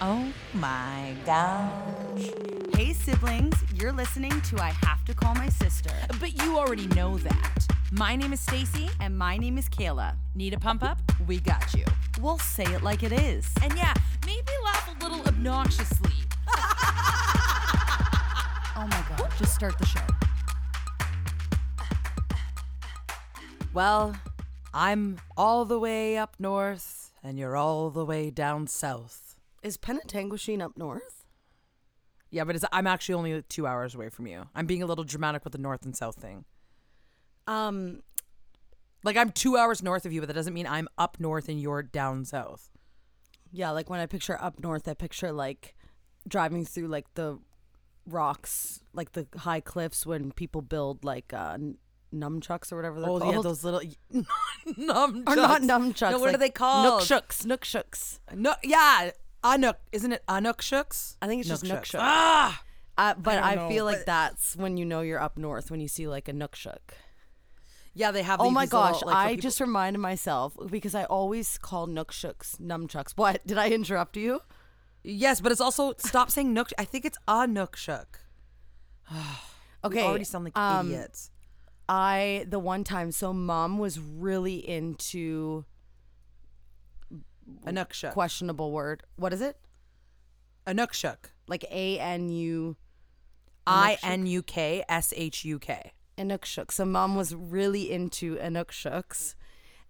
Oh my gosh. Hey, siblings, you're listening to I Have to Call My Sister. But you already know that. My name is Stacy. And my name is Kayla. Need a pump up? We got you. We'll say it like it is. And yeah, maybe laugh a little obnoxiously. Oh my god, just start the show. Well, I'm all the way up north, and you're all the way down south. Is Penetanguishene up north? Yeah, but it's, I'm actually only two hours away from you. I'm being a little dramatic with the north and south thing. Um, Like I'm two hours north of you, but that doesn't mean I'm up north and you're down south. yeah, like when I picture up north, I picture like driving through like the rocks, like the high cliffs when people build like uh, nunchucks or whatever they're Oh called. yeah, those little num or not nunchucks. No, what are they called? Nookshooks. Nookshooks. No, yeah, Anuk. Isn't it Anukshuks? I think it's just Nookshook. Ah, Uh, but I, know, feel like but- that's when you know you're up north when you see like a Nookshook. yeah, they have. Oh these- my these little, gosh! like, for I people- just reminded myself because I always call Nookshooks nunchucks. What? Did I interrupt you? yes, but it's also stop saying Nook. I think it's Anukshuk. Okay. We already sound like um, idiots. I the one time so mom was really into Anukshuk. questionable word. What is it? Anukshuk. Like A N U I N U K S H U K. Inukshuk. So mom was really into Inukshuks.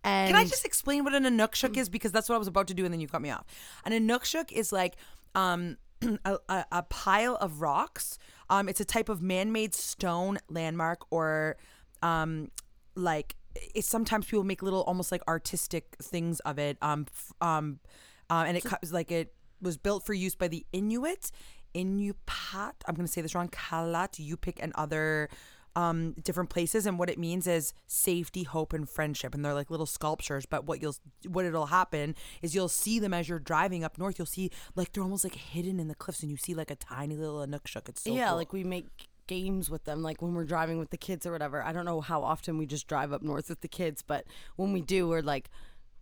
And Can I just explain what an Anukshuk is? Because that's what I was about to do, and then you cut me off. An Anukshuk is like um, a, a, a pile of rocks. Um, it's a type of man-made stone landmark, or um, like it's sometimes people make little, almost like artistic things of it. Um, f- um, uh, and it comes like it was built for use by the Inuit, Inupat. I'm going to say this wrong. Kalat, Yupik, and other um different places and what it means is safety hope and friendship and they're like little sculptures but what you'll what it'll happen is you'll see them as you're driving up north you'll see like they're almost like hidden in the cliffs and you see like a tiny little anukshuk it's so yeah, cool. like we make games with them, like when we're driving with the kids or whatever. I don't know how often we just drive up north with the kids, but when we do, we're like,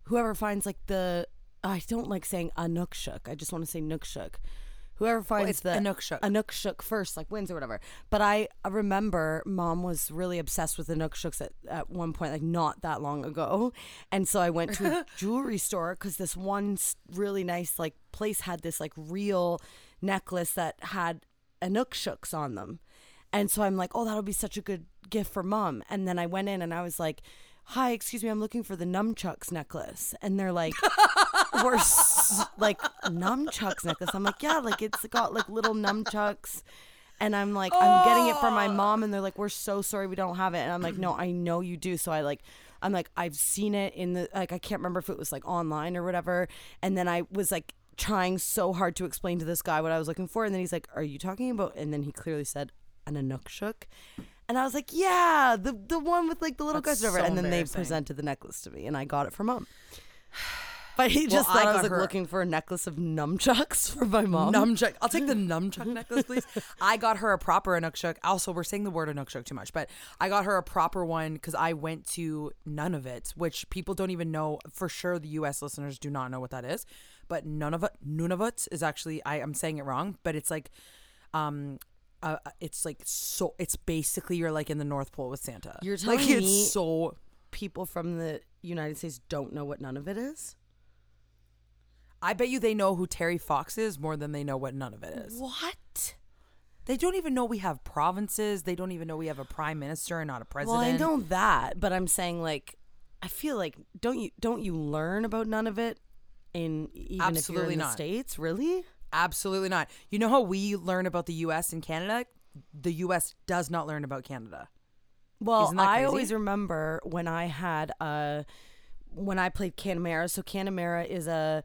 whoever finds like the, I don't like saying Anukshuk. I just want to say Nookshuk. Whoever finds it's the Anukshuk. Anukshuk first, like wins or whatever. But I I remember mom was really obsessed with Anukshuks at, at one point, like not that long ago. And so I went to a jewelry store because this one really nice like place had this like real necklace that had Anukshuks on them. And so I'm like, oh, that'll be such a good gift for mom. And then I went in and I was like, hi, excuse me, I'm looking for the nunchucks necklace. And they're like, we're s- like nunchucks necklace. I'm like, yeah, like it's got like little nunchucks. And I'm like, I'm getting it for my mom. And they're like, we're so sorry we don't have it. And I'm like, no, I know you do. So I like, I'm like, I've seen it in the, like, I can't remember if it was like online or whatever. And then I was like, trying so hard to explain to this guy what I was looking for. And then he's like, are you talking about, and then he clearly said, an Anukshuk. And I was like, yeah, the the one with like the little That's guys over. so and then they presented the necklace to me, and I got it for mom. But he just Well, I thought I, got was like her- looking for a necklace of nunchucks for my mom. Numchuck. I'll take the numchuck necklace, please. I got her a proper Anukshuk. Also, we're saying the word Anukshuk too much, but I got her a proper one because I went to Nunavut, which people don't even know for sure. The U.S. listeners do not know what that is, but none of it, Nunavut is actually. I am saying it wrong, but it's like, um, uh, it's like so. It's basically you're like in the North Pole with Santa. You're like telling it's me- so. People from the United States don't know what Nunavut is. I bet you they know who Terry Fox is more than they know what Nunavut is. What? They don't even know we have provinces. They don't even know we have a prime minister and not a president. Well, I know that, but I'm saying like I feel like don't you don't you learn about Nunavut in even if you're Absolutely in the not. states? Really? Absolutely not. You know how we learn about the U.S. and Canada? The U.S. does not learn about Canada. Well, I always remember when I had a when I played Canamera. So Canamera is a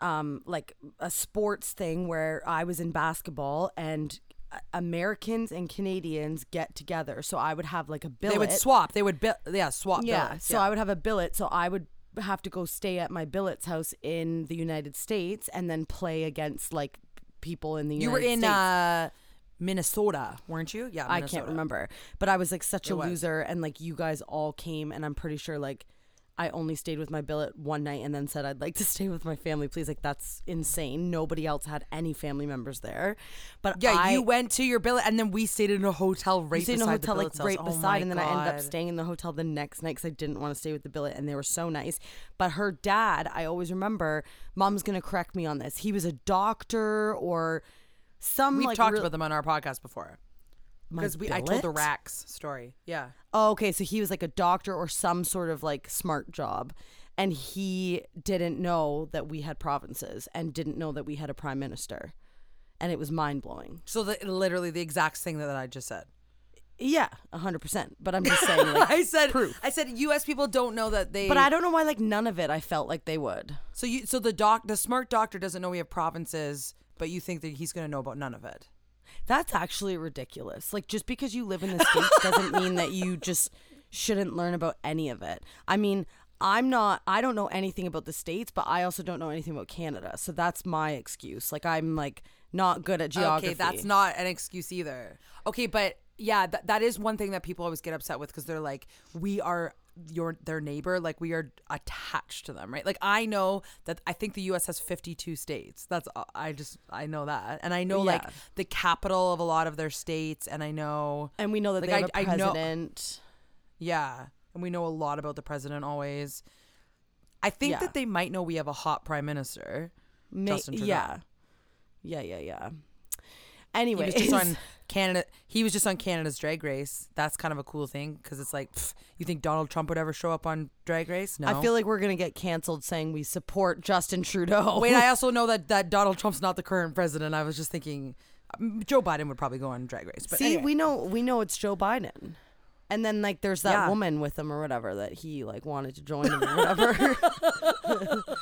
um like a sports thing where I was in basketball and uh, Americans and Canadians get together. So I would have like a billet. They would swap. They would, bi- yeah, swap. Yeah. billets, So I would have a billet. So I would have to go stay at my billet's house in the United States and then play against like people in the You were in States. uh, Minnesota, weren't you? Yeah, I can't remember. But I was like such It a was. loser and like you guys all came and I'm pretty sure like I only stayed with my billet one night and then said I'd like to stay with my family, please. Like that's insane. Nobody else had any family members there. But Yeah, I, you went to your billet, and then we stayed in a hotel right stayed in beside a hotel like right. Oh beside, and then I ended up staying in the hotel the next night because I didn't want to stay with the billet, and they were so nice. But her dad, I always remember, mom's gonna correct me on this. He was a doctor or some. We've like, talked real- about them on our podcast before because we I told the? Rax story. Yeah, Oh, okay. So he was like a doctor or some sort of like smart job. And he didn't know that we had provinces and didn't know that we had a prime minister. And it was mind blowing. so the, literally the exact thing that I just said. Yeah, 100%. But I'm just saying, like, I said proof. I said U.S. people don't know that they. But I don't know why, like, Nunavut I felt like they would. So you so the doc the smart doctor doesn't know we have provinces, but you think that he's going to know about Nunavut. That's actually ridiculous. Like, just because you live in the States doesn't mean that you just shouldn't learn about any of it. I mean, I'm not, I don't know anything about the States, but I also don't know anything about Canada. So that's my excuse. Like, I'm like not good at geography. Okay, that's not an excuse either. Okay, but yeah, that that is one thing that people always get upset with because they're like, we are your their neighbor, like we are attached to them, right? Like I know that I think the U.S. has 52 states. That's uh, I just I know that, and I know like the capital of a lot of their states, and I know And we know that Like, they have I- a I know- president. yeah, and we know a lot about the president always. I think Yeah. that they might know we have a hot prime minister. Ma- Justin Trudeau. yeah. Yeah, yeah, yeah. Anyway, just on Canada. He was just on Canada's Drag Race. That's kind of a cool thing because it's like, pff, you think Donald Trump would ever show up on Drag Race? No. I feel like we're going to get canceled saying we support Justin Trudeau. Wait, I also know that that Donald Trump's not the current president. I was just thinking, um, Joe Biden would probably go on Drag Race. But See, anyway. we know we know it's Joe Biden. And then like there's that Yeah. woman with him or whatever that he like wanted to join him or whatever.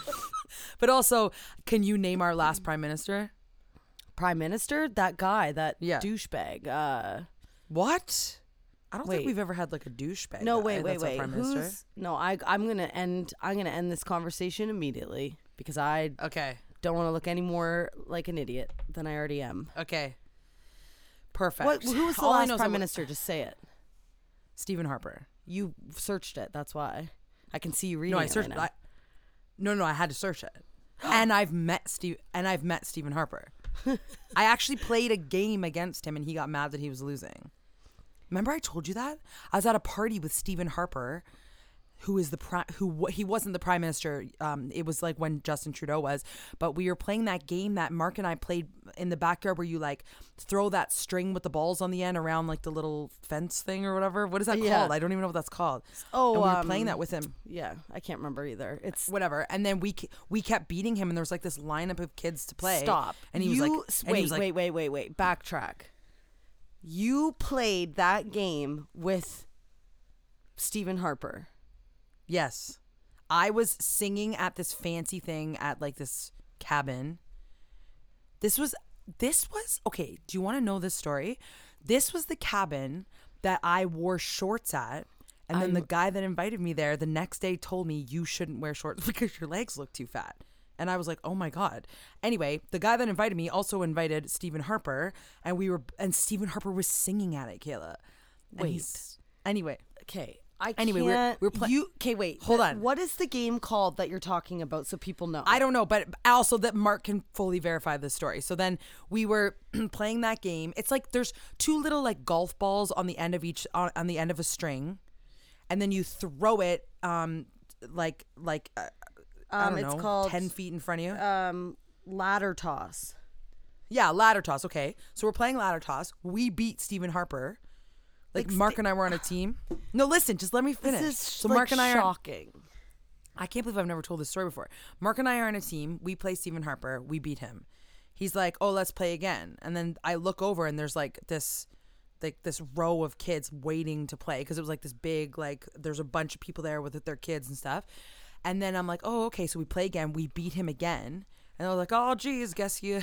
But also, can you name our last prime minister? Prime Minister, that guy, that Yeah. douchebag. Uh What? I don't Wait. think we've ever had like a douchebag. no, guy wait, wait, that's our wait. Prime Who's. No, I I'm going to end I'm to end this conversation immediately because I Okay. don't want to look any more like an idiot than I already am. Okay. Perfect. What who was the All I last know is prime minister? Just say it. Stephen Harper. You searched it. That's why. I can see you reading No, I it searched. right now. I, no, no, I had to search it, and I've met Steve, and I've met Stephen Harper. I actually played a game against him, and he got mad that he was losing. Remember, I told you that I was at a party with Stephen Harper, who is the prime, who he wasn't the prime minister. Um, it was like when Justin Trudeau was, but we were playing that game that Mark and I played in the backyard, where you like throw that string with the balls on the end around like the little fence thing or whatever. What is that Yeah. called? I don't even know what that's called. Oh, and we were playing um, that with him yeah, I can't remember either. It's whatever. And then we we kept beating him, and there was like this lineup of kids to play. Stop. And he you, was like, wait, was like, wait, wait, wait, wait. Backtrack. You played that game with Stephen Harper. Yes. I was singing at this fancy thing at like this cabin. This was this was okay. Do you want to know this story? This was the cabin that I wore shorts at. And then the guy that invited me there the next day told me you shouldn't wear shorts because your legs look too fat. And I was like, "Oh my god." Anyway, the guy that invited me also invited Stephen Harper, and we were and Stephen Harper was singing at it, Kayla. And Wait. Anyway, Okay. I Anyway, we're- can't. we're play- you okay? Wait. Hold on. What is the game called that you're talking about so people know? I don't know, but also that Mark can fully verify the story. So then we were playing that game. It's like there's two little like golf balls on the end of each on, on the end of a string, and then you throw it um like like uh, I Um, don't it's know, called- ten feet in front of you. Um, ladder toss. Yeah, ladder toss. Okay, so we're playing ladder toss. We beat Stephen Harper. Like, Mark and I were on a team. No, listen, just let me finish. This is so like, Mark and I are. shocking. I can't believe I've never told this story before. Mark and I are on a team. We play Stephen Harper. We beat him. He's like, "Oh, let's play again." And then I look over and there's like this like this row of kids waiting to play because it was like this big like there's a bunch of people there with their kids and stuff. And then I'm like, "Oh, okay, so we play again. We beat him again." And I was like, "Oh, geez, guess you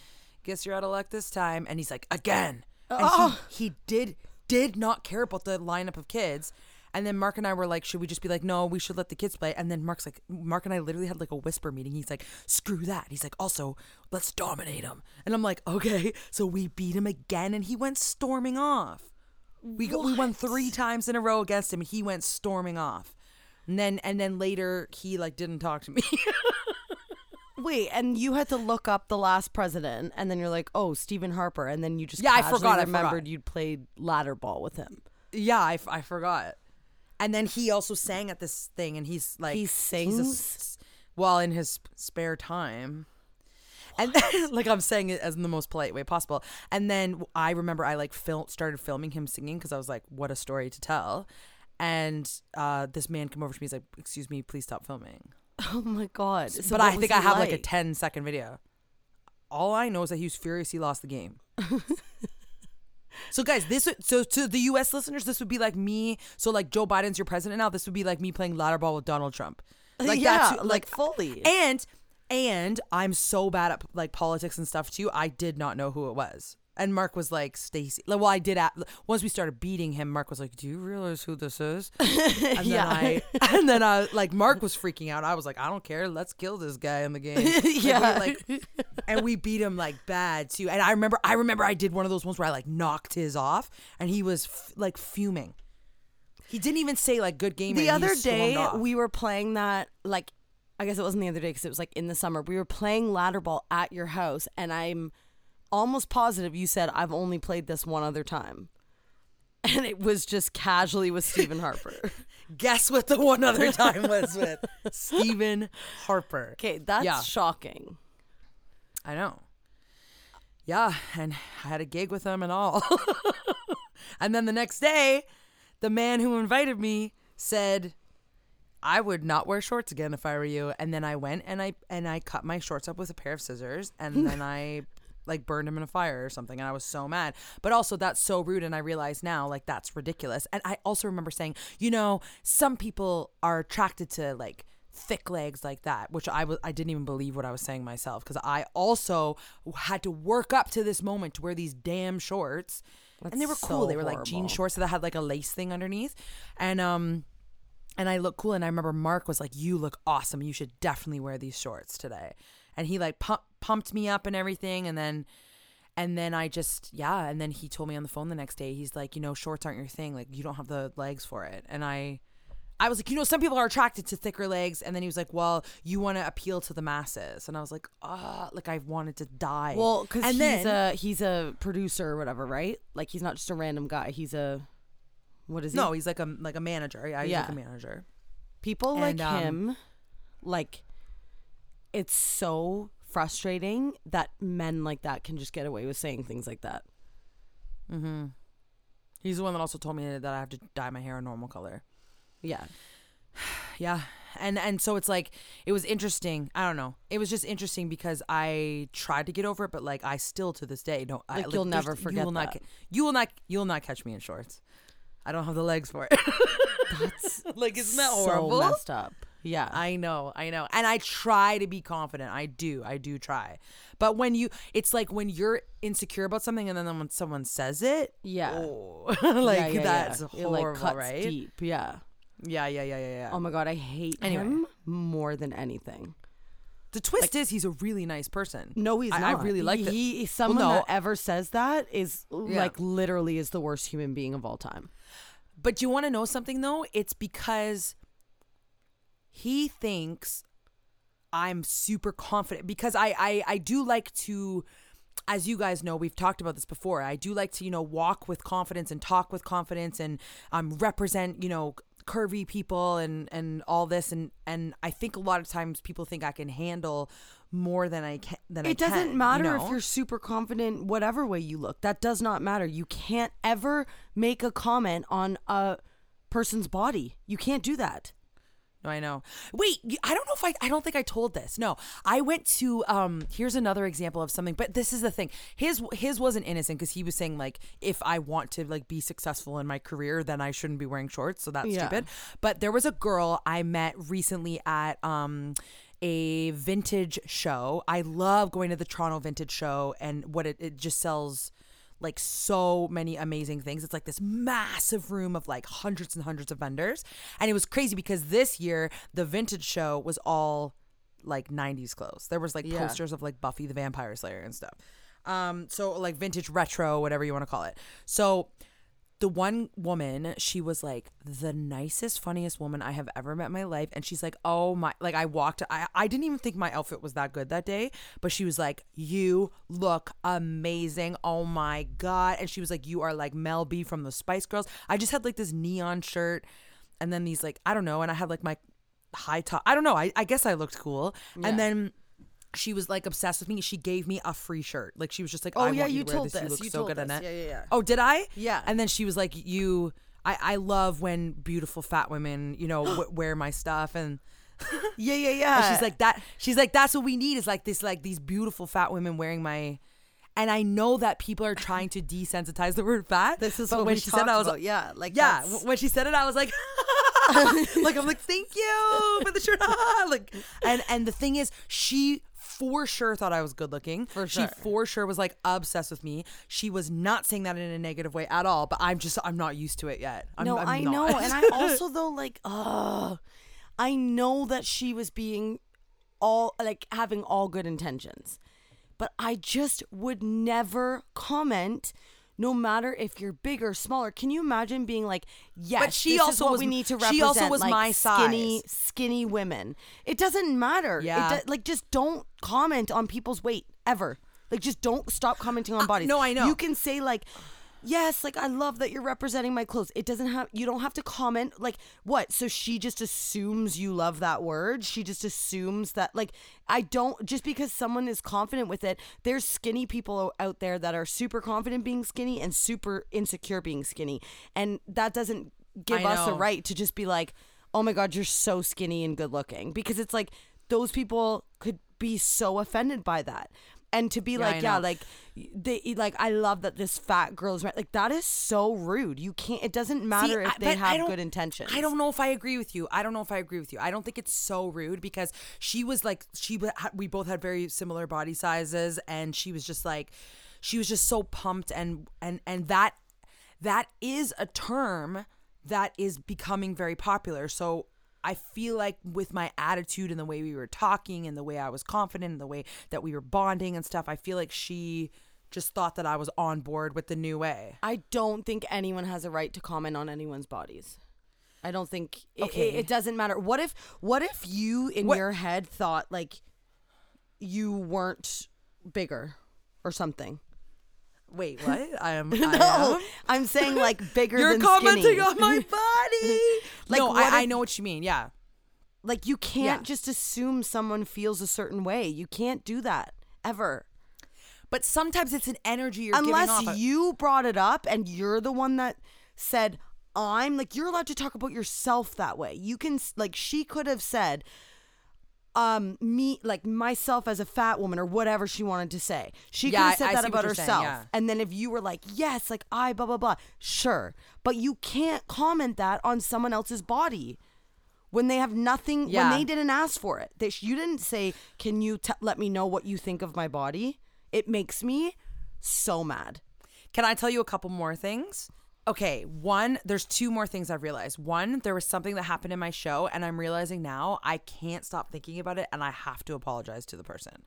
guess you're out of luck this time." And he's like, "Again." And he, he did did not care about the lineup of kids. And then Mark and I were like, should we just be like, no, we should let the kids play? And then Mark's like, Mark and I literally had like a whisper meeting. He's like, screw that. He's like, also, let's dominate him. And I'm like, okay. So we beat him again and he went storming off. We got, we won three times in a row against him. He went storming off. And then and then later he like didn't talk to me. Wait, and you had to look up the last president, and then you're like, oh, Stephen Harper, and then you just Yeah, I forgot, I remembered forgot. you'd played ladder ball with him. yeah, I, f- I forgot. And then he also sang at this thing and he's like He sings? s- well in his spare time. And then, like I'm saying it as in the most polite way possible. And then I remember I like film started filming him singing because I was like, what a story to tell. And uh, this man came over to me. He's like, "Excuse me, please stop filming." Oh my god! So but I think I have like? a 10 second video. All I know is that he was furious he lost the game. so guys, this would, so to the US listeners, this would be like me. So like Joe Biden's your president now. This would be like me playing ladder ball with Donald Trump. Like Yeah, that's like, fully. And and I'm so bad at like politics and stuff too. I did not know who it was. And Mark was like, Stacy. Like, well, I did. At, once we started beating him, Mark was like, "Do you realize who this is?" And Yeah. then I, and then I, like, Mark was freaking out. I was like, "I don't care. Let's kill this guy in the game." Like, we were, Yeah. like, and we beat him like bad too. And I remember, I remember, I did one of those ones where I like knocked his off, and he was f- like fuming. He didn't even say like "good game." the other day we were playing that like i guess it wasn't the other day because it was like in the summer we were playing ladder ball at your house and i'm almost positive you said i've only played this one other time and it was just casually with stephen harper Guess what the one other time was with Stephen Harper. okay that's Yeah. shocking I know. Yeah, and I had a gig with him and all. and then the next day, the man who invited me said, "I would not wear shorts again if I were you." And then I went and I and I cut my shorts up with a pair of scissors and then I like burned him in a fire or something and I was so mad. But also that's so rude and I realize now like that's ridiculous. And I also remember saying, you know, some people are attracted to like thick legs like that, which I was I didn't even believe what I was saying myself because I also had to work up to this moment to wear these damn shorts. and they were That's cool. they were like jean shorts that had like a lace thing underneath. And um and I look cool. And I remember Mark was like, "You look awesome. You should definitely wear these shorts today." And he like pu- pumped me up and everything. And then, and then I just yeah. And then he told me on the phone the next day. He's like, "You know, shorts aren't your thing. Like you don't have the legs for it." And I, I was like, "You know, some people are attracted to thicker legs." And then he was like, "Well, you want to appeal to the masses." And I was like, "Ah, like I wanted to die." well because he's then a he's a producer or whatever right like he's not just a random guy he's a what is he no, he's like a like a manager. Yeah, he's like a manager. people like um, him like it's so frustrating that men like that can just get away with saying things like that. Mm-hmm. He's the one that also told me that I have to dye my hair a normal color. yeah. Yeah. And and so it's like it was interesting. I don't know. It was just interesting because i tried to get over it but like i still to this day don't I, Like, you'll never you forget will that. ca- you will not you will not catch me in shorts. I don't have the legs for it. That's like isn't that so horrible? messed up yeah I know, I know. And I try to be confident. I do. I do try. But when you it's like when you're insecure about something and then when someone says it, yeah oh, like yeah, yeah. that's It, horrible, like cuts right? deep yeah Yeah, yeah, yeah, yeah, yeah. oh my god i hate Anyway. him more than anything the twist is he's a really nice person. no he's I, not I really like that. he someone no. that ever says that is Yeah. like literally is the worst human being of all time But you want to know something though? It's because he thinks I'm super confident because I, I I do like to as you guys know, we've talked about this before. I do like to, you know, walk with confidence and talk with confidence and um represent, you know, curvy people and and all this and and I think a lot of times people think I can handle more than I can than I can. it doesn't matter you if you're super confident whatever way you look that does not matter you can't ever make a comment on a person's body you can't do that No, I know. Wait, I don't know if I I don't think I told this. No. I went to um here's another example of something, but this is the thing. His his wasn't innocent cuz he was saying like if I want to like be successful in my career, then I shouldn't be wearing shorts, so that's Yeah. stupid. But there was a girl I met recently at um a vintage show. I love going to the Toronto Vintage Show and what it, it just sells like so many amazing things. It's like this massive room of like hundreds and hundreds of vendors. And it was crazy because this year the vintage show was all like 90s clothes. There was like Yeah. posters of like Buffy the Vampire Slayer and stuff. Um so like vintage retro whatever you want to call it. So the one woman, she was like the nicest, funniest woman I have ever met in my life. And she's like, oh my, like I walked, I, I didn't even think my outfit was that good that day, but she was like, you look amazing. Oh my God. And she was like, you are like Mel B from the Spice Girls. I just had like this neon shirt and then these like, I don't know. And I had like my high top. I don't know. I, I guess I looked cool. And then she was like obsessed with me. She gave me a free shirt. Like she was just like, Oh, I yeah, you you told this. You look You so good in it. Yeah, yeah, yeah. Oh, did I? Yeah. And then she was like, you. I, I love when beautiful fat women, you know, w- wear my stuff and, yeah yeah yeah and she's like that. She's like that's what we need is like this like these beautiful fat women wearing my. And I know that people are trying to desensitize the word fat. This is but what when she said it, I was like, Yeah, like, yeah. that's- When she said it, I was like, like I'm like, thank you for the shirt. like, and and the thing is, she for sure thought I was good looking. For sure. she for sure was like obsessed with me. She was not saying that in a negative way at all. But I'm just I'm not used to it yet. I'm, no, I'm I not. know, and I also though like, uh, I know that she was being all like having all good intentions, but I just would never comment. No matter if you're big or smaller, can you imagine being like, "Yes, but she this is also what was- we need to represent." she also was like, my skinny, size. skinny skinny women. It doesn't matter. It Yeah. do- like just don't comment on people's weight ever. Like just don't stop commenting on uh, bodies. no, I know. You can say like, yes, like I love that you're representing my clothes. It doesn't have you don't have to comment like what? So she just assumes you love that word. She just assumes that like I don't just because someone is confident with it. There's skinny people out there that are super confident being skinny and super insecure being skinny. And that doesn't give us a right to just be like, "Oh my god, you're so skinny and good looking." Because it's like those people could be so offended by that. And to be I like, yeah, like they like I love that this fat girl is right. Like that is so rude. You can't. It doesn't matter See, if I- they have good intentions. I don't know if I agree with you. I don't know if I agree with you. I don't think it's so rude because she was like she we both had very similar body sizes and she was just like she was just so pumped and and and that that is a term that is becoming very popular. So I feel like with my attitude and the way we were talking and the way I was confident and the way that we were bonding and stuff, I feel like she just thought that I was on board with the new way. I don't think anyone has a right to comment on anyone's bodies. I don't think it, Okay. it, it doesn't matter. What if what if you in What- your head thought like you weren't bigger or something? Wait, what? I am. I No, am? I'm saying like bigger than You're commenting skinny. on my body. Like, no, I, I know what you mean. Yeah. Like you can't Yeah. just assume someone feels a certain way. You can't do that ever. But sometimes it's an energy you're giving Unless you brought it up and you're the one that said I'm like you're allowed to talk about yourself that way. You can like she could have said um me like myself as a fat woman or whatever she wanted to say. She Yeah, could have said I that see about you're saying, herself. yeah. And then if you were like, "Yes, like I blah blah blah." Sure. But you can't comment that on someone else's body. When they have nothing, Yeah. when they didn't ask for it, they, you didn't say, "Can you t- let me know what you think of my body?" It makes me so mad. Can I tell you a couple more things? Okay, one, there's two more things I've realized. One, there was something that happened in my show, and I'm realizing now I can't stop thinking about it, and I have to apologize to the person.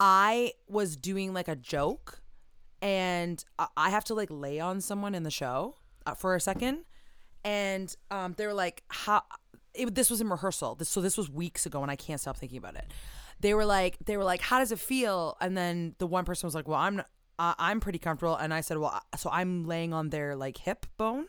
I was doing like a joke, and I- have to like lay on someone in the show uh, for a second, and um, they were like, "How?" It, this was in rehearsal. This, so this was weeks ago, and I can't stop thinking about it. They were like, they were like, "How does it feel?" And then the one person was like, "Well, I'm uh, I'm pretty comfortable," and I said, "Well, so I'm laying on their like hip bone."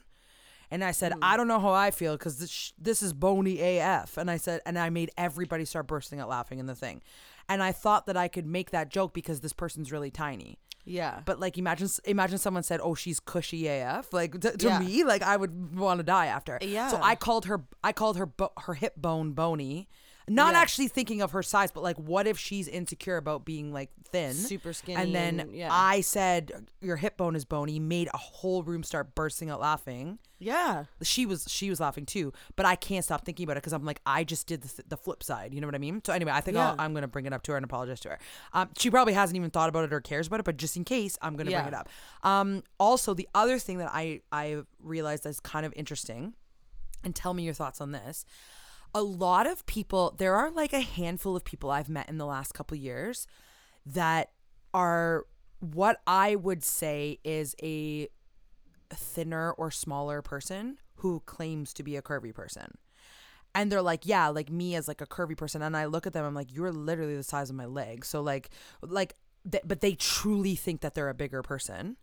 And I Mm. said, I don't know how I feel because this, sh- this is bony AF. And I said, and I made everybody start bursting out laughing in the thing. And I thought that I could make that joke because this person's really tiny. Yeah. But like, imagine imagine someone said, "Oh, she's cushy AF." Like t- to Yeah. me, like I would want to die after. Yeah. So I called her. I called her bo- her hip bone bony. Not Yeah. actually thinking of her size, but like, what if she's insecure about being like thin, Super skinny And then and- yeah. I said, "Your hip bone is bony." Made a whole room start bursting out laughing. yeah. She was she was laughing too, but I can't stop thinking about it because I'm like, I just did the, the flip side. You know what I mean? So anyway, I think I'll, Yeah. I'm gonna bring it up to her and apologize to her. Um, she probably hasn't even thought about it or cares about it, but just in case, I'm gonna bring it up. Um, also, the other thing that I I realized that's kind of interesting, and tell me your thoughts on this. A lot of people, there are like a handful of people I've met in the last couple years that are what I would say is a thinner or smaller person who claims to be a curvy person. And they're like, yeah, like me as like a curvy person. And I look at them, I'm like, you're literally the size of my leg. So like, like, th- but they truly think that they're a bigger person.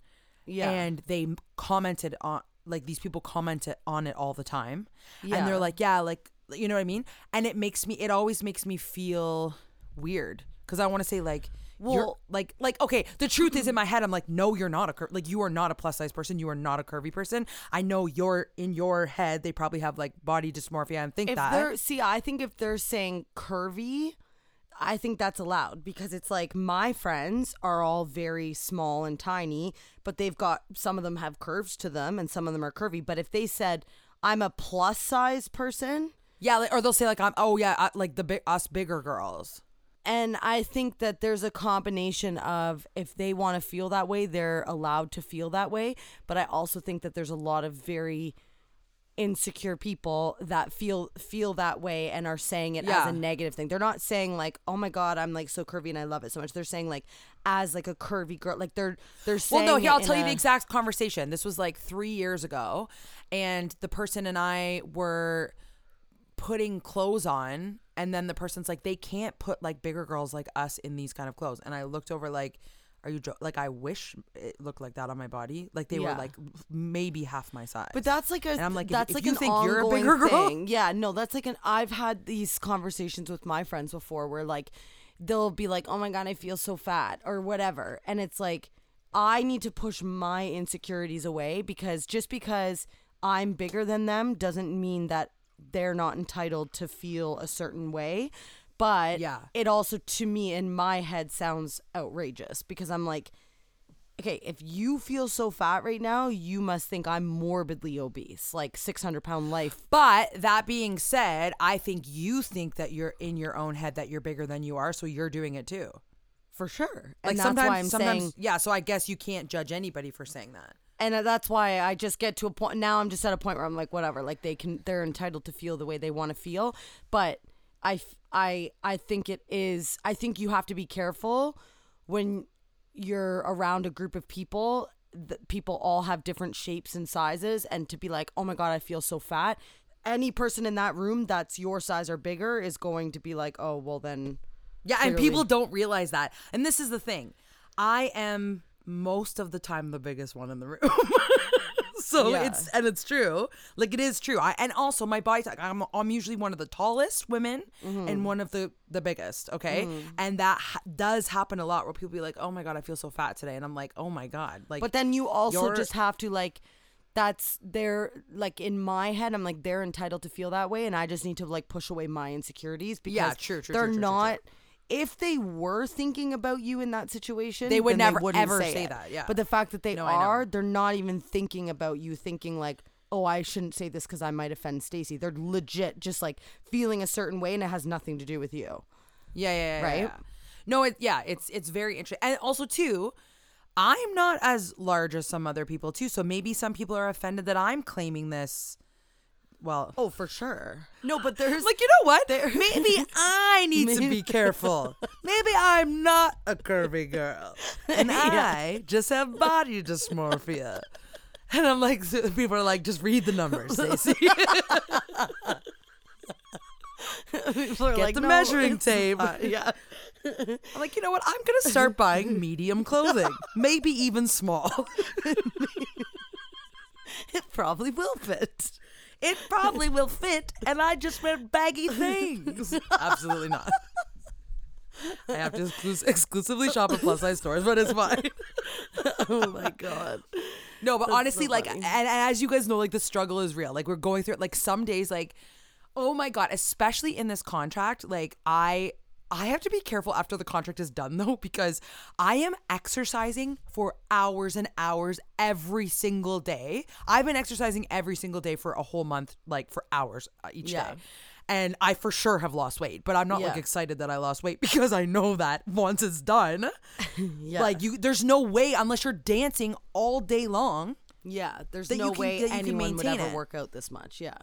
Yeah. And they commented on, like these people commented on it all the time. Yeah. And they're like, yeah, like, you know what I mean? And it makes me, it always makes me feel weird. Cause I want to say like, you're Well- like, like, okay, the truth is in my head, I'm like, no, you're not a, cur- like, you are not a plus size person. You are not a curvy person. I know you're in your head, they probably have like body dysmorphia and think if that. they're see, I think if they're saying curvy, I think that's allowed because it's like my friends are all very small and tiny, but they've got some of them have curves to them and some of them are curvy. But if they said I'm a plus size person, Yeah, like, or they'll say like, I'm, oh yeah, I, like the big us bigger girls. and I think that there's a combination of if they want to feel that way, they're allowed to feel that way. But I also think that there's a lot of very insecure people that feel feel that way and are saying it Yeah. as a negative thing. They're not saying like, "Oh my god, I'm like so curvy and I love it so much." They're saying like as like a curvy girl. Like they're they're saying Well, no, here I'll tell you the exact conversation. This was like three years ago, and the person and I were putting clothes on, and then the person's like, they can't put like bigger girls like us in these kind of clothes. And I looked over like, are you jo-? like? I wish it looked like that on my body. Like they were like maybe half my size. But that's like a And I'm like, that's if like you an think you're a bigger girl- thing. Yeah, no, that's like an I've had these conversations with my friends before where like they'll be like, "Oh my god, I feel so fat" or whatever. And it's like I need to push my insecurities away because just because I'm bigger than them doesn't mean that they're not entitled to feel a certain way. But Yeah. it also to me in my head sounds outrageous because I'm like okay, if you feel so fat right now, you must think I'm morbidly obese, like 600 pound life. But that being said, I think you think that you're in your own head that you're bigger than you are, so you're doing it too. For sure. Like and sometimes, sometimes, saying, yeah. So I guess you can't judge anybody for saying that. And uh, that's why I just get to a point. Now I'm just at a point where I'm like, whatever. Like they can, they're entitled to feel the way they want to feel. But I I I think it is. I think you have to be careful when you're around a group of people. That people all have different shapes and sizes, and to be like, oh my god, I feel so fat. Any person in that room that's your size or bigger is going to be like, oh well, then. Yeah, and people don't realize that. And this is the thing. I am most of the time the biggest one in the room. so Yeah. it's and it's true. Like it is true. I and also my body type I'm I'm usually one of the tallest women Mm-hmm. and one of the the biggest, okay? And that ha- does happen a lot where people be like, "Oh my god, I feel so fat today." And I'm like, "Oh my god." Like But then you also just have to like that's their like in my head I'm like they're entitled to feel that way and I just need to like push away my insecurities because Yeah, true, true, they're true, true, true, not if they were thinking about you in that situation They would never, wouldn't ever say, say that, yeah. But the fact that they No, are they're not even thinking about you thinking like oh I shouldn't say this cuz I might offend Stacy. They're legit just like feeling a certain way and it has nothing to do with you. Yeah, yeah, yeah, Right? yeah. No, it yeah, it's it's very interesting. And also too, I'm not as large as some other people too. So maybe some people are offended that I'm claiming this. Well, Oh, for sure. No, but there's like you know what? Maybe I need to be careful. Maybe I'm not a curvy girl, and I just have body dysmorphia. And I'm like, so people are like, just read the numbers, Stacey. people are Get like, the "No, measuring tape. not." Yeah. I'm like, you know what? I'm gonna start buying medium clothing, maybe even small. It probably will fit. It probably will fit, and I just wear baggy things. Absolutely not. I have to exclus- exclusively shop at plus size stores, but it's fine. Oh my god. No, but honestly, so like, and, and as you guys know, like the struggle is real. Like we're going through it. Like some days, like, oh my god, especially in this contract, like I. I have to be careful after the contract is done though because I am exercising for hours and hours every single day. I've been exercising every single day for a whole month like for hours uh, each Yeah. day. And I for sure have lost weight, but I'm not like excited that I lost weight because I know that once it's done, Yeah. like you there's no way unless you're dancing all day long Yeah, there's no way can anyone would maintain ever it. work out this much. Yeah.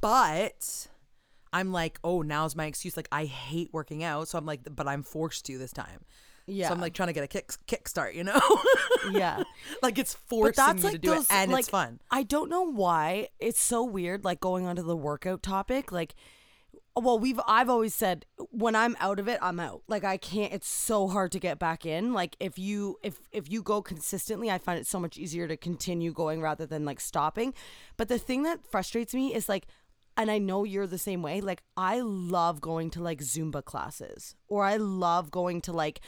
but I'm like, oh, now's my excuse. Like, I hate working out, so I'm like, but I'm forced to this time. Yeah. So I'm like trying to get a kick kickstart, you know? Yeah. like it's But forcing that's me like to do those, it, and like, it's fun. I don't know why it's so weird. Like going onto the workout topic, like, well, we've I've always said when I'm out of it, I'm out. Like I can't. It's so hard to get back in. Like if you if if you go consistently, I find it so much easier to continue going rather than like stopping. But the thing that frustrates me is like. And I know you're the same way. Like, I love going to like Zumba classes, or I love going to like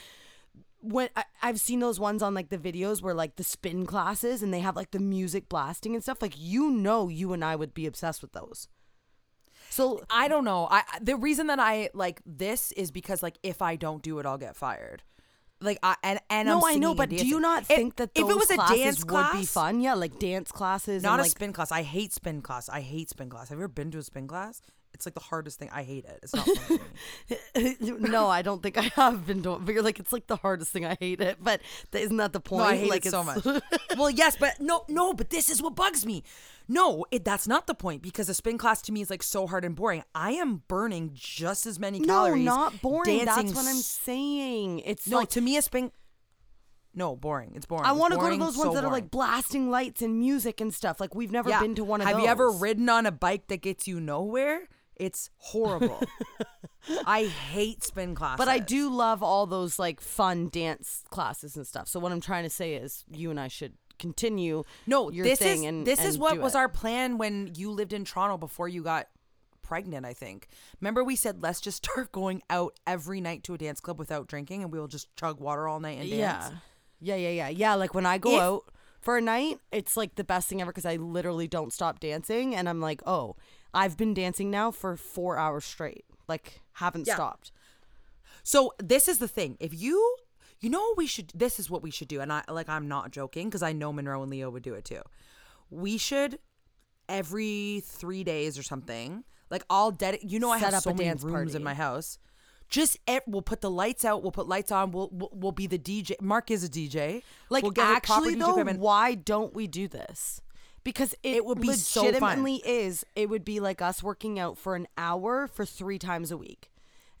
when I, I've seen those ones on like the videos where like the spin classes and they have like the music blasting and stuff. Like you know, you and I would be obsessed with those. So I don't know. I the reason that I like this is because like if I don't do it, I'll get fired. Like I and and no, I know, but do you not think that if it was a dance would be fun? Yeah, like dance classes. Not and a like, spin class. I hate spin class. I hate spin class. Have you ever been to a spin class? It's like the hardest thing. I hate it. It's not fun no, I don't think I have been doing. But you're like, it's like the hardest thing. I hate it, but th- isn't that the point? No, I hate like, it so much. well, yes, but no, no, but this is what bugs me. No, it, that's not the point because a spin class to me is like so hard and boring. I am burning just as many calories. No, not boring. That's what I'm saying. It's No, like to me, a spin. No, boring. It's boring. I want to go to those so ones that are like blasting lights and music and stuff. Like we've never Yeah. been to one of Have those. you ever ridden on a bike that gets you nowhere? It's horrible. I hate spin classes. But I do love all those like fun dance classes and stuff. So what I'm trying to say is, you and I should continue. No, your this thing is and this is what was it. our plan when you lived in Toronto before you got pregnant. I think. Remember, we said let's just start going out every night to a dance club without drinking, and we will just chug water all night and dance. yeah, yeah, yeah, yeah, yeah. Like when I go If- out for a night, it's like the best thing ever because I literally don't stop dancing, and I'm like, oh, I've been dancing now for four hours straight. Like haven't Yeah. stopped. So this is the thing. If you, you know, what we should. This is what we should do, and I like. I'm not joking because I know Monroe and Leo would do it too. We should every three days or something. Like all dead. You know, I Set have up so a many dance rooms party. in my house. Just we'll put the lights out. We'll put lights on. We'll we'll, we'll be the DJ. Mark is a DJ. Like we'll get a proper actually though, why don't we do this? Because it, It would be so fun. legitimately is. It would be like us working out for an hour for three times a week.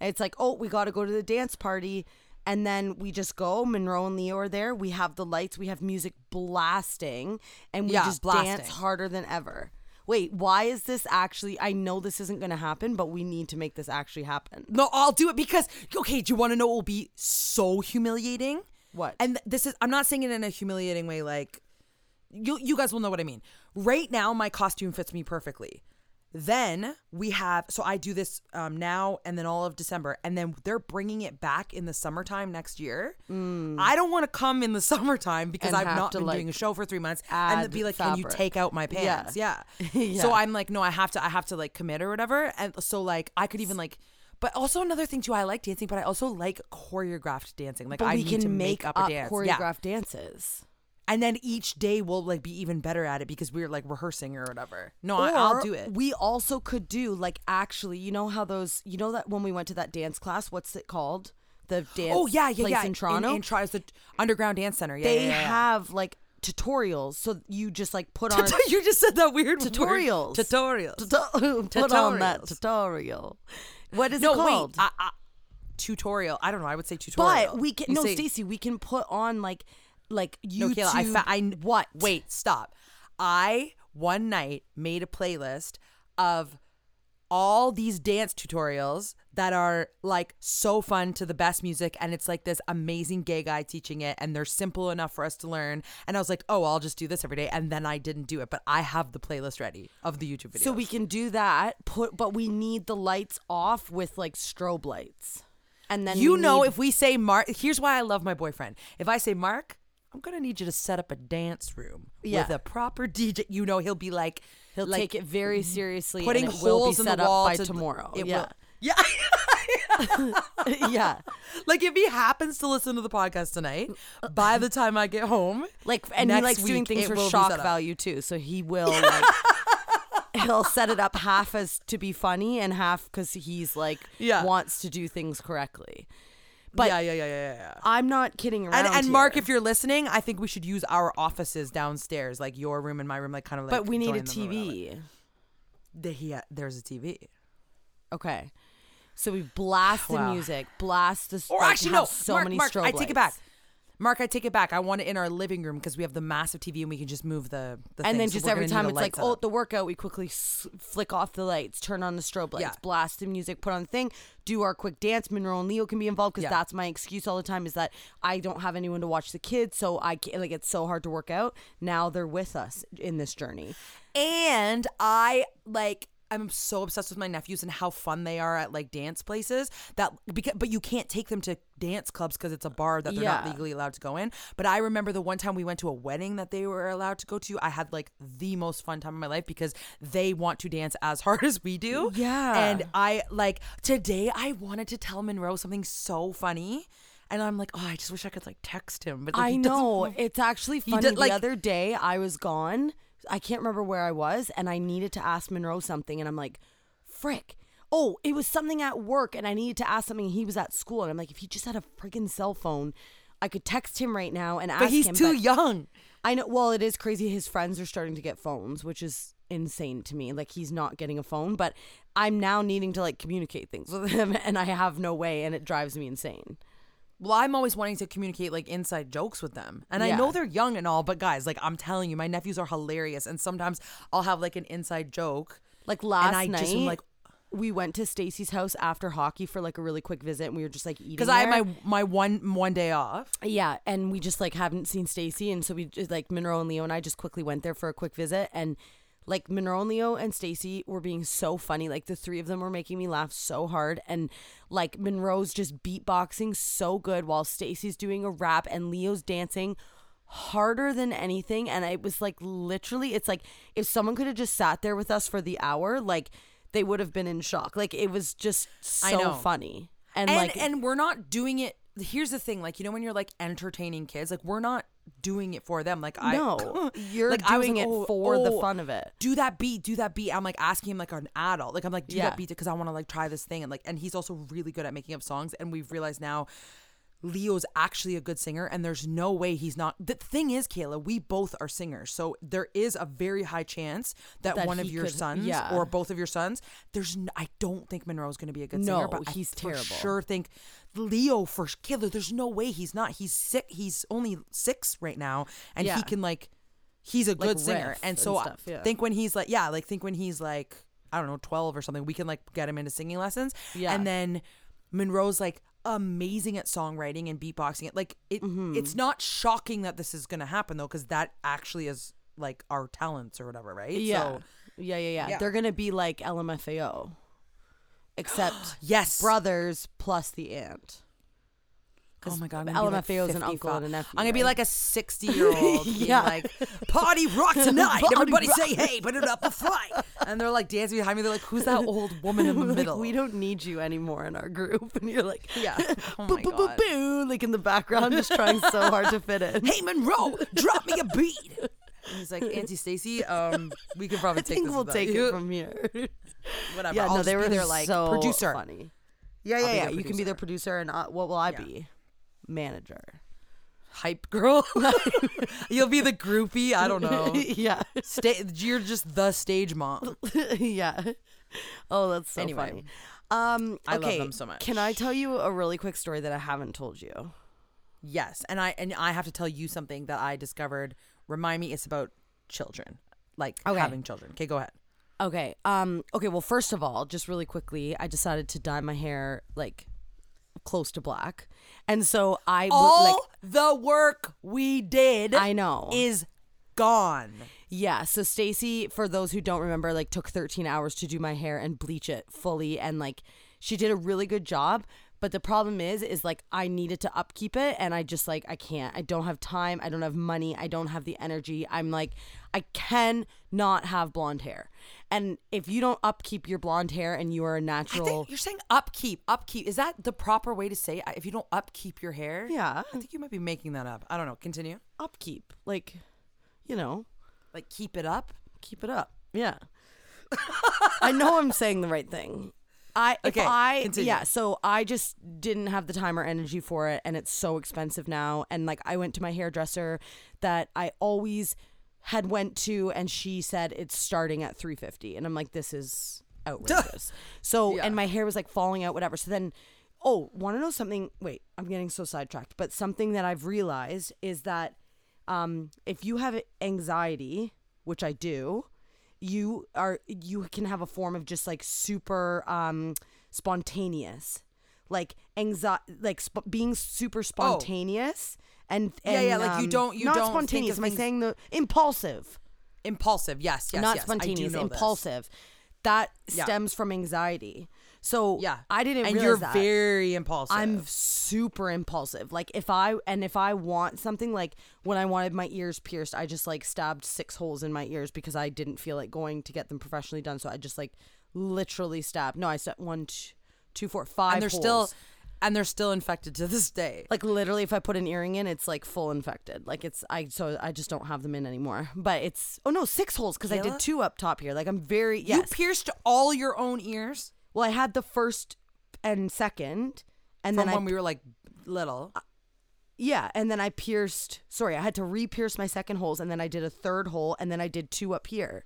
It's like, oh, we got to go to the dance party, and then we just go. Monroe and Leo are there. We have the lights. We have music blasting, and we Yeah, just dance harder than ever. Wait, why is this actually? I know this isn't going to happen, but we need to make this actually happen. No, I'll do it because okay. Do you want to know It will be so humiliating? What? And this is I'm not saying it in a humiliating way. Like you you guys will know what I mean. Right now, my costume fits me perfectly. Then we have so I do this um, now and then all of December, and then they're bringing it back in the summertime next year. I don't want to come in the summertime because Mm. And I've not been doing a show for three months, and be like, "Can you take out my pants?" Yeah. Yeah. So I'm like, no, I have to, I have to like commit or whatever, and so like I could even like. But also another thing too, I like dancing, but I also like choreographed dancing. Like But I we can to make, make, up, a dance. Yeah. choreographed dances. And then each day we'll like be even better at it because we're like rehearsing or whatever. No, I, I'll do it. We also could do like actually, you know how those, you know that when we went to that dance class, what's it called? The dance. oh yeah, yeah, place yeah. in Toronto. in, in Toronto, the Underground Dance Center. Yeah, they yeah, yeah, have like tutorials, so you just like put on you just said that weird word. tutorials. Tutorials. Tuto- put on that tutorial. What is no, it called? wait. I, I, tutorial. I don't know. I would say tutorial. but we can You no, Stacey. We can put on like like No, YouTube. Kayla, I, fa- I what? Wait, stop. I one night made a playlist of all these dance tutorials that are like so fun to the best music and it's like this amazing gay guy teaching it and they're simple enough for us to learn and i was like oh i'll just do this every day and then i didn't do it but i have the playlist ready of the youtube videos So we can do that. Put, but we need the lights off with like strobe lights, and then you know need- if we say mark here's why i love my boyfriend if i say mark i'm gonna need you to set up a dance room Yeah. with a proper dj you know he'll be like he'll like, take it very seriously. putting and it will holes be in set the wall up by to- tomorrow. yeah, will- yeah yeah. like if he happens to listen to the podcast tonight by the time i get home Like, and he likes doing things for shock value too. So he will like. He'll set it up half as to be funny and half because he's like Yeah. wants to do things correctly. But yeah, yeah, yeah, yeah, yeah. I'm not kidding around. And, and Mark, if you're listening, I think we should use our offices downstairs, like your room and my room, like kind of like. but we need a join them or whatever. TV. The- he- uh, there's a TV. Okay. So we blast the Wow. music, blast the. Or like, actually, have no. so Mark, many Mark, strobe I take it back. lights. Mark, I take it back. I want it in our living room because we have the massive TV and we can just move the. the And thing. then So just every time it's like, oh, the workout, we quickly s- flick off the lights, turn on the strobe lights, Yeah. blast the music, put on the thing, do our quick dance. Monroe and Leo can be involved because Yeah. that's my excuse all the time is that I don't have anyone to watch the kids, so I can't, like it's so hard to work out. Now they're with us in this journey. And I like I'm so obsessed with my nephews and how fun they are at like dance places that because but you can't take them to dance clubs because it's a bar that they're not legally allowed to go in. But I remember the one time we went to a wedding that they were allowed to go to. I had like the most fun time of my life because they want to dance as hard as we do. Yeah. And I like today I wanted to tell Monroe something so funny. And I'm like, oh, I just wish I could like text him. But like, I know it's actually He funny. did, like- the other day I was gone. I can't remember where I was, and I needed to ask Monroe something, and I'm like, "Frick." Oh, it was something at work, and I needed to ask something. He was at school, and I'm like, if he just had a friggin' cell phone, I could text him right now and ask But he's him. too but young. I know. Well, it is crazy. His friends are starting to get phones, which is insane to me. Like he's not getting a phone, but I'm now needing to like communicate things with him, and I have no way, and it drives me insane. Well, I'm always wanting to communicate like inside jokes with them. And I know they're young and all, but guys, like I'm telling you, my nephews are hilarious. And sometimes I'll have like an inside joke. Like last night, just like- we went to Stacy's house after hockey for like a really quick visit, and we were just like eating. Because I have there. my my one one day off. yeah, and we just like haven't seen Stacy, and so we just like Monroe and Leo and I just quickly went there for a quick visit, and like Monroe and Leo and Stacy were being so funny. Like the three of them were making me laugh so hard, and like Monroe's just beatboxing so good while Stacy's doing a rap and Leo's dancing harder than anything and it was like literally it's like if someone could have just sat there with us for the hour like they would have been in shock like it was just so funny and, And like and we're not doing it. Here's the thing, like you know when you're like entertaining kids, like we're not doing it for them. Like I no you're like, I was doing like, it oh, for the oh, fun of it do that beat, do that beat. I'm like asking him like an adult. Like I'm like, do Yeah. that beat because I want to like try this thing. And like and he's also really good at making up songs. And we've realized now Leo's actually a good singer and there's no way he's not. The thing is, Kayla, we both are singers. So there is a very high chance that, That one of your could- sons yeah. or both of your sons, there's n- I don't think Monroe's going to be a good No, singer, but he's I terrible. sure think Leo for Kayla, there's no way he's not. He's sick. He's only 6 right now and Yeah. he can like he's a good singer. riff And and so stuff, yeah. think when he's like yeah, like think when he's like I don't know, 12 or something, we can like get him into singing lessons. Yeah. And then Monroe's like amazing at songwriting and beatboxing. It like it Mm-hmm. it's not shocking that this is going to happen though cuz that actually is like our talents or whatever, right? yeah So yeah yeah yeah Yeah. they're gonna be like lmfao except yes. brothers plus the aunt Oh my god, I'm gonna be like LMFAO is an uncle and a nephew, I'm gonna be like a 60 year old, Yeah. like party rock tonight. Party Everybody rock. say hey, put it up a fight. And they're like dancing behind me. They're like, who's that old woman in the Like, middle? we don't need you anymore in our group and you're like Yeah. Oh boo, my boo, boo, God. boo, like in the background just trying so hard to fit in hey Monroe, drop me a beat. And he's like, Auntie Stacy, um, we could probably I take think we'll take you. it from here whatever. yeah I'll no they were there like so producer. funny yeah yeah yeah you can be their producer. producer and uh, what will I Yeah. be manager hype girl. You'll be the groupie. I don't know. yeah Sta- you're just the stage mom. yeah oh that's so Anyway. funny um I love okay, them so much. can I tell you a really quick story that I haven't told you Yes, and I and I have to tell you something that I discovered. Remind me, it's about children, like Okay. having children. Okay, go ahead. Okay. Um. Okay. Well, first of all, just really quickly, I decided to dye my hair like close to black, and so I All like the work we did, I know. is gone. yeah. So Stacy, for those who don't remember, like took 13 hours to do my hair and bleach it fully, and like she did a really good job. But the problem is, is like I needed to upkeep it, and I just like I can't. I don't have time. I don't have money. I don't have the energy. I'm like I can not have blonde hair. And if you don't upkeep your blonde hair and you are a natural, you're saying upkeep. Upkeep is that the proper way to say it? If you don't upkeep your hair, Yeah. I think you might be making that up. I don't know. Continue. upkeep, like, you know, Like keep it up. keep it up. Yeah. I know I'm saying the right thing. I if I continue. yeah, so I just didn't have the time or energy for it and it's so expensive now and like I went to my hairdresser that I always had went to and she said it's starting at 350 and I'm like this is outrageous. so Yeah. and my hair was like falling out whatever. So then oh, want to know something? Wait, I'm getting so sidetracked. But something that I've realized is that um, if you have anxiety, which I do, you are you can have a form of just like super um, spontaneous, like anxiety, like sp- being super spontaneous. And, Oh. Yeah, and yeah, like you um, don't- you not don't spontaneous. Am I saying the impulsive? Impulsive. Yes. Yes. not yes. spontaneous, I do know this. impulsive. That Yeah. stems from anxiety. So Yeah. I didn't And you're that. very impulsive. I'm super impulsive. Like if I and if I want something like when I wanted my ears pierced, I just like stabbed six holes in my ears because I didn't feel like going to get them professionally done. So I just like literally stabbed. No, I stabbed one, two, two, four, five. and they're holes. still and they're still infected to this day. like literally if I put an earring in, it's like full infected. Like it's I so I just don't have them in anymore. But it's oh no, six holes because I did two up top here. Like I'm very You pierced all your own ears well, I had the first and second, and from then I when we were like little. Uh, yeah, and then I pierced. Sorry, I had to re-pierce my second holes, and then I did a third hole, and then I did two up here.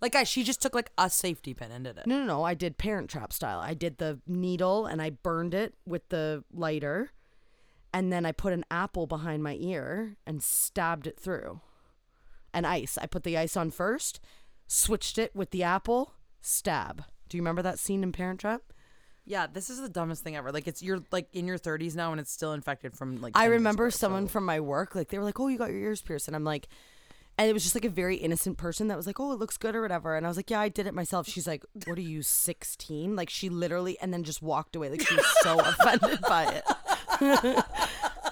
Like guys, she just took like a safety pin and did it. No, no, no. I did Parent Trap style. I did the needle, and I burned it with the lighter, and then I put an apple behind my ear and stabbed it through. And ice. I put the ice on first, switched it with the apple, stab. Do you remember that scene in Parent Trap? Yeah, this is the dumbest thing ever. Like it's you're like in your 30s now and it's still infected from like. I remember someone so- from my work, like they were like, "Oh, you got your ears pierced," and I'm like, and it was just like a very innocent person that was like, "Oh, it looks good" or whatever, and I was like, "Yeah, I did it myself." She's like, "What are you, 16?" Like she literally, and then just walked away, like she was so offended by it.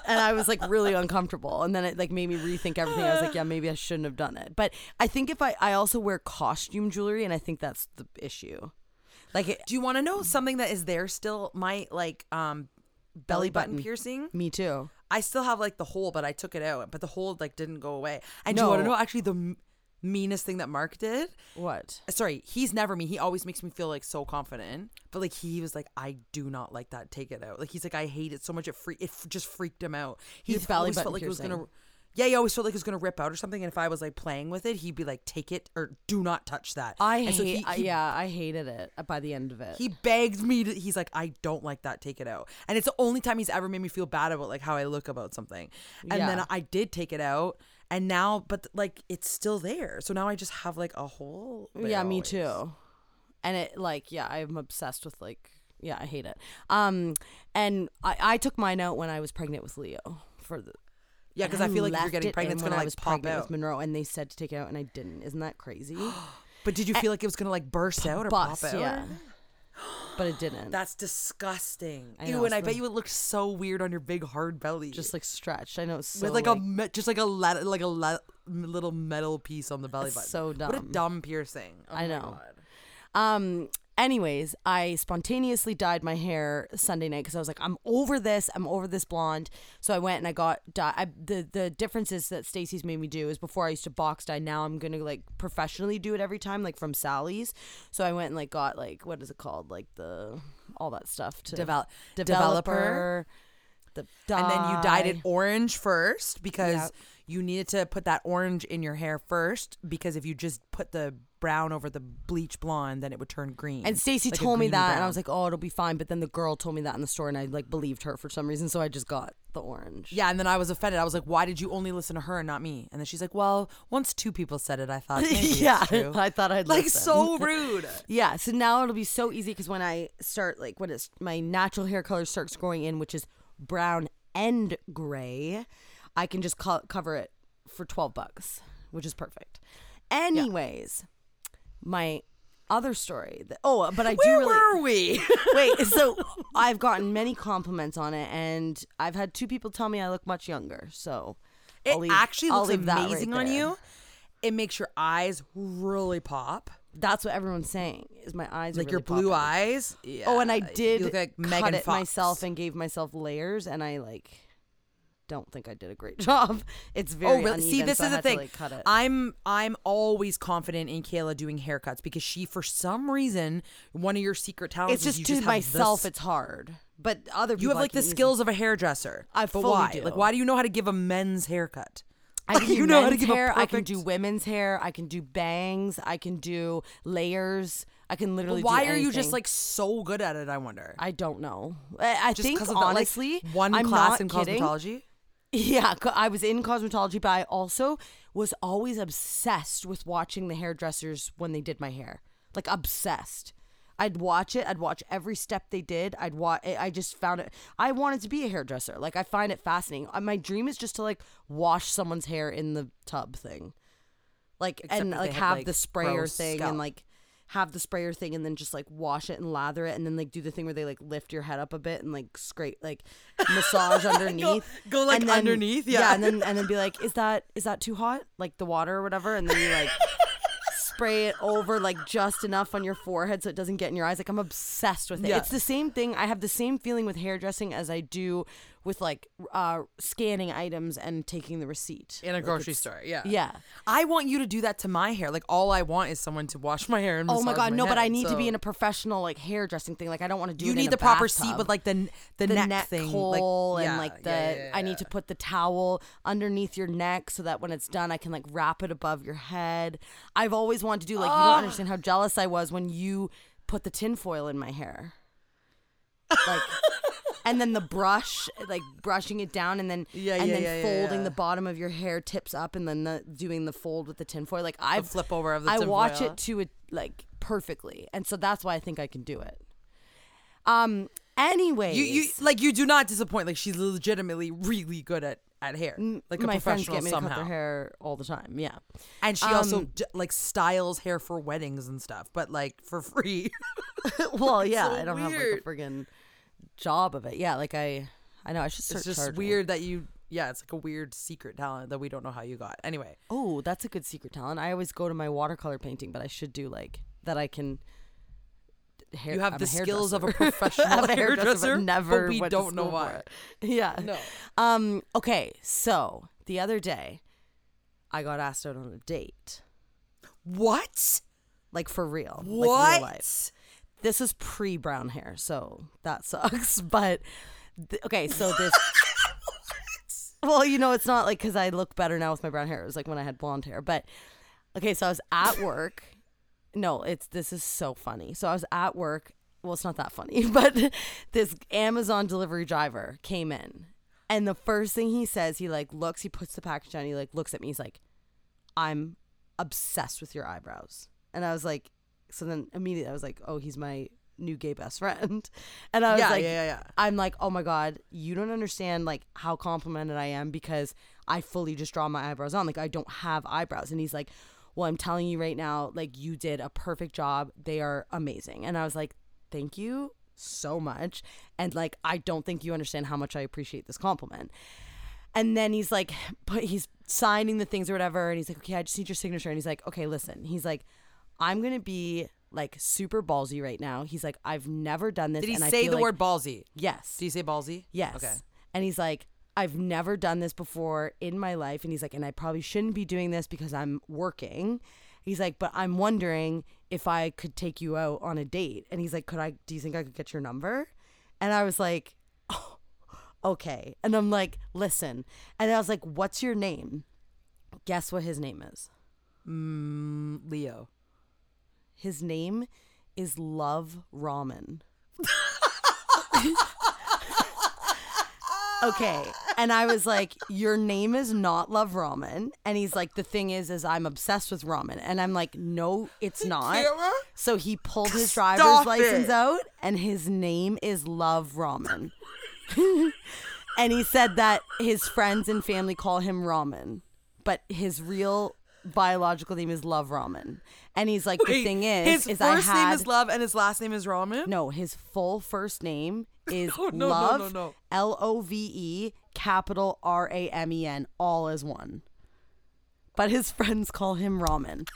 and I was like really uncomfortable, and then it like made me rethink everything. I was like, "Yeah, maybe I shouldn't have done it." But I think if I, I also wear costume jewelry, and I think that's the issue. Like, Do you want to know something that is there still? My like um belly button, button. piercing. me too. I still have like the hole, but I took it out. But the hole like didn't go away. And do you want to know actually the meanest thing that Mark did? What? Sorry, he's never me. He always makes me feel like so confident. But like he was like, I do not like that. Take it out. Like he's like, I hate it so much. It free. It f- just freaked him out. He Your belly always button felt like it was gonna. Yeah, he always felt like it was gonna rip out or something. And if I was like playing with it, he'd be like, "Take it or do not touch that." I And hate. so he- he yeah, I hated it by the end of it. he begged me to he's like i don't like that take it out and it's the only time he's ever made me feel bad about like how i look about something and Yeah. then i did take it out and now but like it's still there so now i just have like a hole yeah, me too. And it like yeah, I'm obsessed with like yeah, I hate it. Um, and I I took mine out when I was pregnant with Leo for the. Yeah because i feel like if you're getting pregnant it's when gonna I like was pop pregnant out with Monroe, and they said to take it out, and I didn't. Isn't that crazy? but did you feel like it was gonna like burst out or Bust, pop out yeah. But it didn't. that's disgusting I ew and i bet you it looked so weird on your big hard belly just like stretched. I know it's so with like, like, a me- just like a le- like a le- little metal piece on the belly button so dumb. what a dumb. piercing Oh I my know. God. Um. Anyways, I spontaneously dyed my hair Sunday night because I was like, I'm over this. I'm over this blonde. So I went and I got dye. I, the the differences that Stacey's made me do is before I used to box dye. Now I'm gonna like professionally do it every time, like from Sally's. So I went and like got like what is it called, like the all that stuff to develop developer. The and then you dyed it orange first because Yep. you needed to put that orange in your hair first because if you just put the brown over the bleach blonde then it would turn green And Stacy like told me that, and I was like, "Oh, it'll be fine." But then the girl told me that in the store, and I like believed her for some reason, so I just got the orange. Yeah, and then I was offended. I was like, "Why did you only listen to her and not me?" And then she's like, "Well, once two people said it, I thought maybe it's yeah, true." I thought I'd like listen. so rude. Yeah, so now it'll be so easy because when I start, like, when it's my natural hair color starts growing in, which is brown and gray, I can just co- cover it for 12 bucks, which is perfect. Anyways, my other story. That, oh, but I do Where really. were we? Wait, so I've gotten many compliments on it, and I've had two people tell me I look much younger. So it I'll leave- actually I'll looks leave that right amazing on there. you. It makes your eyes really pop, That's what everyone's saying. Is my eyes are like your really blue popping. eyes. Oh, and I Yeah, did look like cut Megan it Fox. myself and gave myself layers, and I like don't think I did a great job. It's oh, very Oh, really? See, this so is the thing. like, cut it. I'm I'm always confident in Kayla doing haircuts because she, for some reason, one of your secret talents. it's is just you to just myself. this- It's hard, but other people you have like the skills of a hairdresser. I but fully why? do. Like, why do you know how to give a men's haircut? I can do you know how to men's give hair. I can do women's hair. I can do bangs. I can do layers. I can literally. But why are you just like so good at it? I wonder. I don't know. I, I just think that, like, honestly, one I'm class in kidding. cosmetology. Yeah, I was in cosmetology, but I also was always obsessed with watching the hairdressers when they did my hair. Like obsessed. I'd watch it. I'd watch every step they did. I'd watch. I just found it. I wanted to be a hairdresser. Like I find it fascinating. Uh, My dream is just to like wash someone's hair in the tub thing, like Except and like have like, the sprayer thing scalp. and like have the sprayer thing and then just like wash it and lather it and then like do the thing where they like lift your head up a bit and like scrape like massage underneath go, like, And then- underneath, yeah. and then and then be like is that is that too hot like the water or whatever and then you like spray it over like just enough on your forehead so it doesn't get in your eyes like i'm obsessed with it Yeah. it's the same thing i have the same feeling with hairdressing as i do with like uh scanning items and taking the receipt in a Like, grocery store. Yeah, yeah I want you to do that to my hair. Like all I want is someone to wash my hair and Oh my god, no! But I head, need to be in a professional like hairdressing thing. Like I don't want to do You it need in the proper seat with like the the, the neck, neck thing, hole like, and yeah, like the yeah, yeah, I need to put the towel underneath your neck so that when it's done I can like wrap it above your head. I've always wanted to do like you don't understand how jealous I was when you put the tinfoil in my hair. Like and then the brush like brushing it down and then Yeah, and yeah, then yeah, folding yeah. the bottom of your hair tips up and then the doing the fold with the tinfoil. Like I flip over of the I watch it to it like perfectly. And so that's why I think I can do it. Um anyways You you like you do not disappoint. Like she's legitimately really good at at hair, like a my friends professional get me to somehow. cut their hair all the time. Yeah. And she also Um, d- like styles hair for weddings and stuff, but like for free. well, yeah, so I don't have like a friggin' job of it. Yeah, like I I know I should start it's just charging. weird that you. Yeah, it's like a weird secret talent that we don't know how you got. Anyway, Oh, that's a good secret talent. I always go to my watercolor painting, but I should do like that I can hair, you have I'm the skills of a hairdresser. professional a hairdresser, hairdresser, but never but we don't know why. Yeah. No. Um. Okay. So the other day, I got asked out on a date, What? like for real, What? like real life. This is pre brown hair, so that sucks. But th- okay, so this. Well, you know, it's not like because I look better now with my brown hair. It was like when I had blonde hair. But okay, so I was at work. No, it's this is so funny. So I was at work. Well, it's not that funny, but this Amazon delivery driver came in, and the first thing he says, he like looks, he puts the package down, he like looks at me, he's like, "I'm obsessed with your eyebrows," and I was like, so then immediately I was like, "Oh, he's my new gay best friend," and I was Yeah, like, yeah, yeah, yeah. I'm like, oh my god, you don't understand like how complimented I am because I fully just draw my eyebrows on. Like I don't have eyebrows, and he's like, well, I'm telling you right now, like you did a perfect job. They are amazing, and I was like, thank you so much, and like I don't think you understand how much I appreciate this compliment. And then he's like, but he's signing the things or whatever. And he's like, okay, I just need your signature. And he's like, okay, listen. He's like, I'm going to be like super ballsy right now. He's like, I've never done this. Did he and say the like- word ballsy? Yes. Did he say ballsy? Yes. Okay. And he's like, I've never done this before in my life. And he's like, and I probably shouldn't be doing this because I'm working. He's like, but I'm wondering if I could take you out on a date. And he's like, could I, do you think I could get your number? And I was like, oh, okay. And I'm like, listen. And I was like, what's your name? Guess what his name is? Mm, Leo. His name is Love Ramen. okay. And I was like, Your name is not Love Ramen. And he's like, The thing is, is I'm obsessed with ramen. And I'm like, No, it's not. So he pulled his driver's Stop license it. out and his name is Love Ramen. and he said that his friends and family call him Ramen, but his real biological name is Love Ramen. And he's like, the thing is, his is first I had name is Love and his last name is Ramen. no, his full first name is No, no, no, Love no, no. L O V E capital R A M E N all as one. But his friends call him Ramen.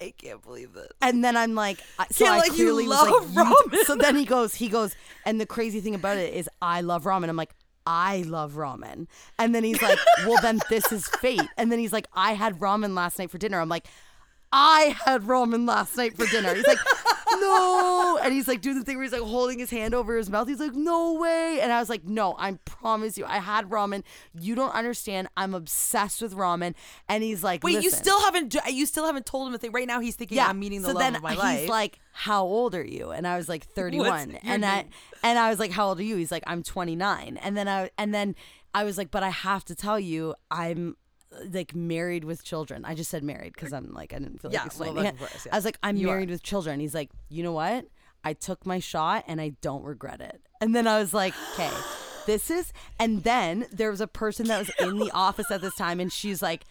I can't believe this. And then I'm like, I- so I like clearly was love like, ramen. so then he goes, he goes, and the crazy thing about it is, I love ramen. I'm like, I love ramen. And then he's like, well, then this is fate. And then he's like, I had ramen last night for dinner. I'm like, I had ramen last night for dinner. He's like, no. And he's like doing the thing where he's like holding his hand over his mouth. He's like, no way. And I was like, no, I promise you, I had ramen. You don't understand. I'm obsessed with ramen. And he's like, Wait, you still haven't you still haven't told him a thing. Right now he's thinking I'm meeting the so love then of my he's life. He's like, "How old are you?" And I was like, "31." your And I and I was like, "How old are you?" He's like, "I'm 29." And then I and then I was like, "But I have to tell you, I'm." Like married with children. I just said married because I'm like I didn't feel like Yeah, well, explaining like, it. course, yeah. I was like I'm You are. married with children. He's like, you know what? I took my shot and I don't regret it. And then I was like, okay, this is. And then there was a person that was in the office at this time, and she's like,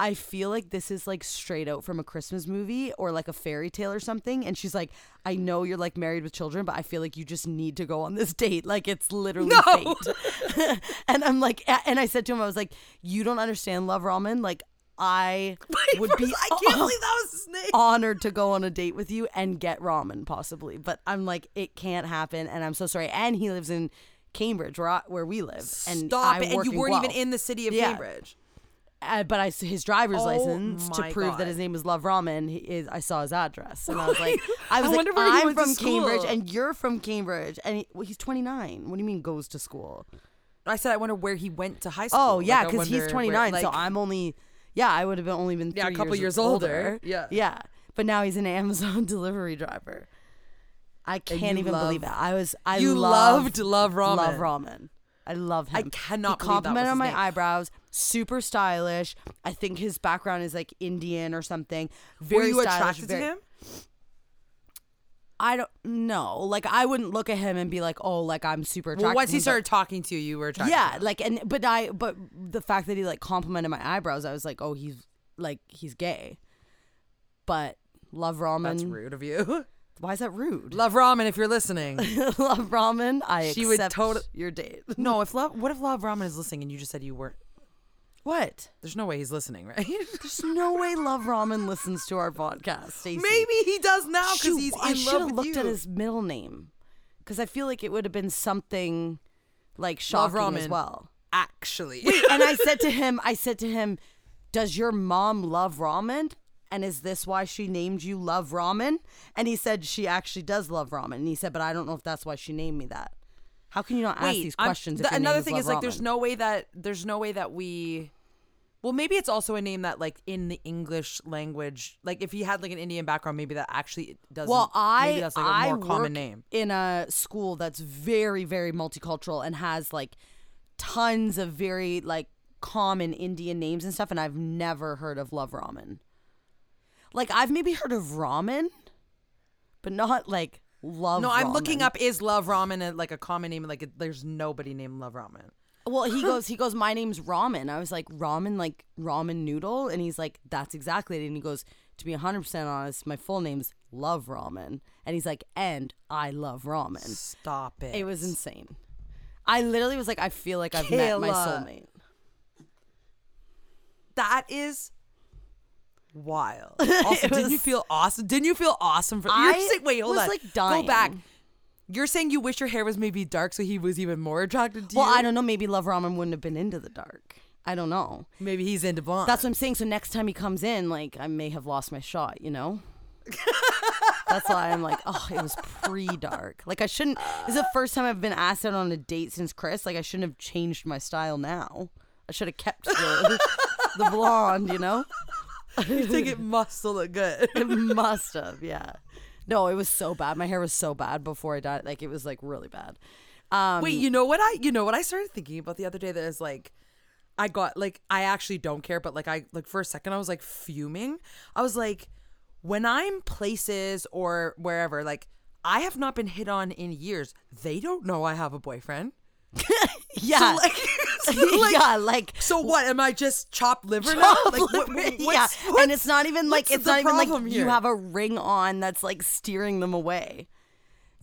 I feel like this is like straight out from a Christmas movie or like a fairy tale or something. And she's like, I know you're like married with children, but I feel like you just need to go on this date. Like it's literally fate. and I'm like, and I said to him, I was like, you don't understand love ramen. Like I would be I can't believe that was his name. honored to go on a date with you and get ramen possibly. But I'm like, it can't happen. And I'm so sorry. And he lives in Cambridge where, I, where we live. And Stop I it! And you weren't even in the city of Yeah. Cambridge. Uh, but I his driver's Oh license to prove God. that his name was Love Ramen he is I saw his address and I was like I I was like where he I'm from Cambridge and you're from Cambridge and he, well, he's 29 what do you mean goes to school I said I wonder where he went to high school. oh yeah Like, because he's 29 where- so I'm only yeah I would have been only been Yeah, a couple years, years older. Yeah. yeah but now he's an Amazon delivery driver I can't even believe it I was I You loved, loved Love Ramen. love ramen I love him. I cannot He believe that was complimented his my name. eyebrows. Super stylish. I think his background is like Indian or something. Very Were you stylish, attracted very- to him? I don't know. Like I wouldn't look at him and be like, oh, like I'm super attracted. Well, once he started talking to you, you were attracted. yeah, like and but I but the fact that he like complimented my eyebrows, I was like, oh, he's like he's gay. But love ramen. that's rude of you. Why is that rude? Love ramen if you're listening. love ramen. I She would accept tot- your date. no, if love, what if Love Ramen is listening and you just said you weren't? What? There's no way he's listening, right? There's no way Love Ramen listens to our podcast. Stacey. Maybe he does now because Shoot, he's I in should love have with looked you. at his middle name because I feel like it would have been something like Love shocking as ramen. well. Actually, and I said to him, I said to him, "Does your mom love ramen?" And is this why she named you Love Ramen? And he said she actually does love ramen. And he said, but I don't know if that's why she named me that. How can you not ask these questions? if your another is thing Love is like, there's Ramen? no way that there's no way that we. Well, maybe it's also a name that, like, in the English language, like, if he had like an Indian background, maybe that actually doesn't. Well, I maybe that's like a I more common name. in a school that's very very multicultural and has like tons of very like common Indian names and stuff, and I've never heard of Love Ramen. Like I've maybe heard of ramen, but not like love. No, I'm looking up is Love Ramen a, like a common name? Like, it, there's nobody named Love Ramen. Well, he goes, he goes, my name's Ramen. I was like, ramen, like ramen noodle? And he's like, that's exactly it. And he goes, to be 100% honest, my full name's Love Ramen. And he's like, and I love ramen. Stop it. It was insane. I literally was like, I feel like I've met my Kayla. soulmate. That is wild. Also, didn't you was- feel awesome? Didn't you feel awesome for? I you're wait, hold was, on. like, Go back. You're saying you wish your hair was maybe dark, so he was even more attracted to Well, you. Well, I don't know. Maybe Love Ramen wouldn't have been into the dark. I don't know. Maybe he's into blonde. That's what I'm saying. So next time he comes in, like, I may have lost my shot, you know? That's why I'm like, oh, it was pre dark. Like, I shouldn't. This is the first time I've been asked out on a date since Chris. Like, I shouldn't have changed my style now. I should have kept the, the blonde, you know? you think it must look good. It must have, yeah. No, it was so bad. My hair was so bad before I died. Like it was like really bad. Um, Wait, you know what I you know what I started thinking about the other day that is like I got like I actually don't care, but like I like for a second I was like fuming. I was like, when I'm places or wherever, like I have not been hit on in years. They don't know I have a boyfriend. yeah, So like, like yeah, like so what? Am I just chopped liver now? Like what, what's, yeah, what's- and it's not even like it's not even like problem you have a ring on that's like steering them away.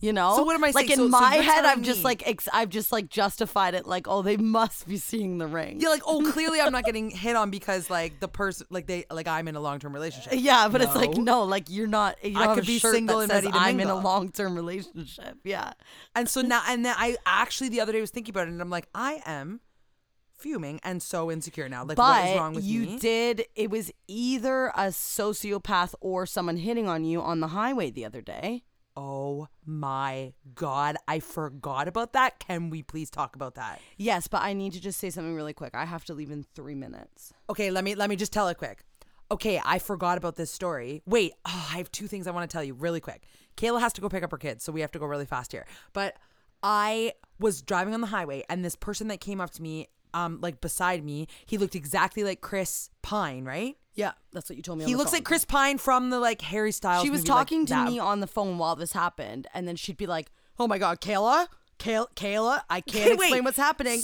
You know. So what am I Like saying? in So- so my you're head, telling I've just like ex- I've just like justified it. Like, oh, they must be seeing the ring. Yeah, like oh, clearly I'm not getting hit on because like the person, like they, like I'm in a long term relationship. Yeah, but it's like No. no, like you're not. You I could be single and ready to I'm in a long term relationship. Yeah. And so now, and then I actually the other day was thinking about it, and I'm like, I am fuming and so insecure now. Like, what is wrong with you me? did. It was either a sociopath or someone hitting on you on the highway the other day. oh my god, I forgot about that. Can we please talk about that? Yes, but I need to just say something really quick. I have to leave in three minutes. Okay, let me let me just tell it quick. Okay, I forgot about this story. Wait, oh, I have two things I want to tell you really quick. Kayla has to go pick up her kids, so we have to go really fast here. But I was driving on the highway, and this person that came up to me, um, like beside me, he looked exactly like Chris Pine, right? Yeah, that's what you told me. He looks like Chris Pine from the like Harry Styles. She was movie, like talking to that. me on the phone while this happened, and then she'd be like, "Oh my god, Kayla, Kayla, Kayla, I can't wait. explain what's happening."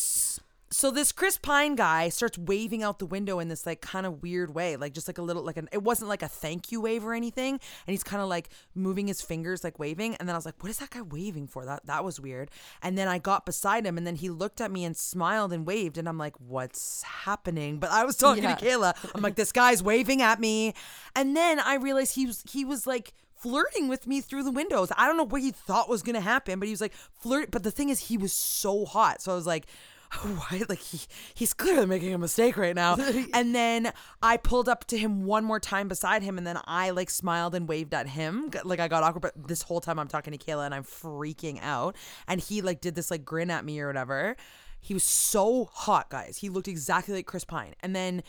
So this Chris Pine guy starts waving out the window in this like kind of weird way, like just like a little like an it wasn't like a thank you wave or anything, and he's kind of like moving his fingers like waving, and then I was like, what is that guy waving for? That that was weird. And then I got beside him, and then he looked at me and smiled and waved, and I'm like, what's happening? But I was talking Yeah. to Kayla, I'm like, this guy's waving at me, and then I realized he was he was like flirting with me through the windows. I don't know what he thought was gonna happen, but he was like flirt. But the thing is, he was so hot, so I was like. Why? Like he, he's clearly making a mistake right now. and then I pulled up to him one more time beside him, and then I like smiled and waved at him. Like I got awkward, but this whole time I'm talking to Kayla and I'm freaking out. And he like did this like grin at me or whatever. He was so hot, guys. He looked exactly like Chris Pine. And then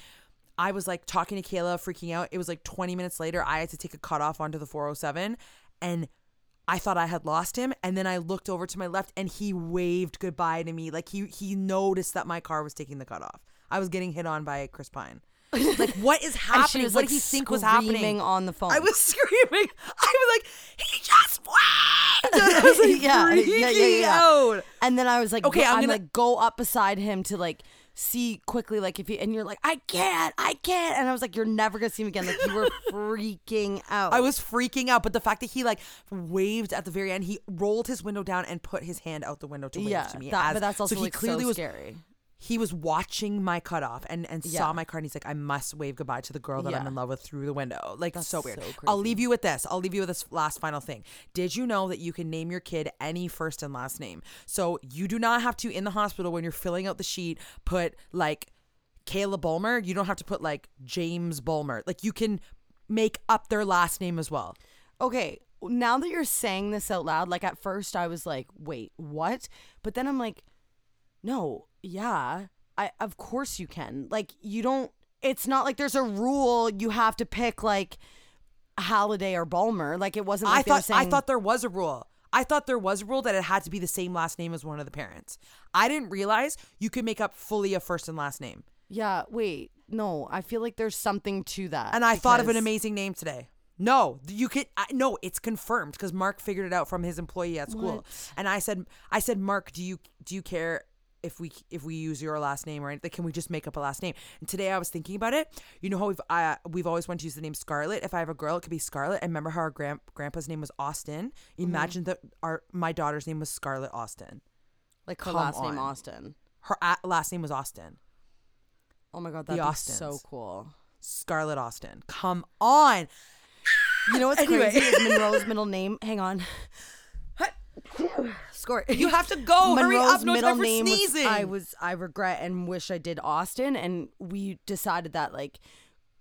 I was like talking to Kayla, freaking out. It was like 20 minutes later. I had to take a cutoff onto the 407, and I thought I had lost him. And then I looked over to my left, and he waved goodbye to me. Like he he noticed that my car was taking the cutoff. I was getting hit on by Chris Pine. Like what is happening? was what like did he think was screaming happening on the phone. I was screaming. I was like, he just waved. I was like yeah, yeah, yeah, yeah. out. And then I was like, Okay, go, I'm I'm, gonna- like, go up beside him to like see quickly, like if you, and you're like, I can't, I can't, and I was like, you're never gonna see him again. Like you were freaking out. I was freaking out, but the fact that he like waved at the very end, he rolled his window down and put his hand out the window to wave yeah, to me. that- as- but that's also so he clearly so was scary. He was watching my cutoff and and Yeah. saw my car and he's like, I must wave goodbye to the girl that I'm in love with through the window. Like That's so weird. so I'll leave you with this. I'll leave you with this last final thing. Did you know that you can name your kid any first and last name? So you do not have to in the hospital when you're filling out the sheet put like Kayla Bulmer. You don't have to put like James Bulmer. Like you can make up their last name as well. Okay, now that you're saying this out loud, like at first I was like, wait, what? But then I'm like, no, yeah, I of course you can. Like you don't. It's not like there's a rule you have to pick like Halliday or Balmer. Like it wasn't. Like I thought I thought there was a rule. I thought there was a rule that it had to be the same last name as one of the parents. I didn't realize you could make up fully a first and last name. Yeah, wait, no, I feel like there's something to that. And I thought of an amazing name today. No, you could. I, no, it's confirmed because Mark figured it out from his employee at school. What? And I said, I said, Mark, do you do you care if we if we use your last name or anything? Can we just make up a last name? And today I was thinking about it. You know how we've uh, we've always wanted to use the name Scarlett. If I have a girl, it could be Scarlett. And remember how our grand, grandpa's name was Austin? Mm-hmm. Imagine that our my daughter's name was Scarlett Austin. like her come last name. Austin. Her a- last name was Austin. Oh my god, The that'd be Austins. so cool. Scarlett Austin. Come on. You know what's Anyway. crazy is Monroe's middle name. Hang on. Score. You have to go. Hurry up. No time for sneezing. Was, I was. I regret and wish I did Austin, and we decided that like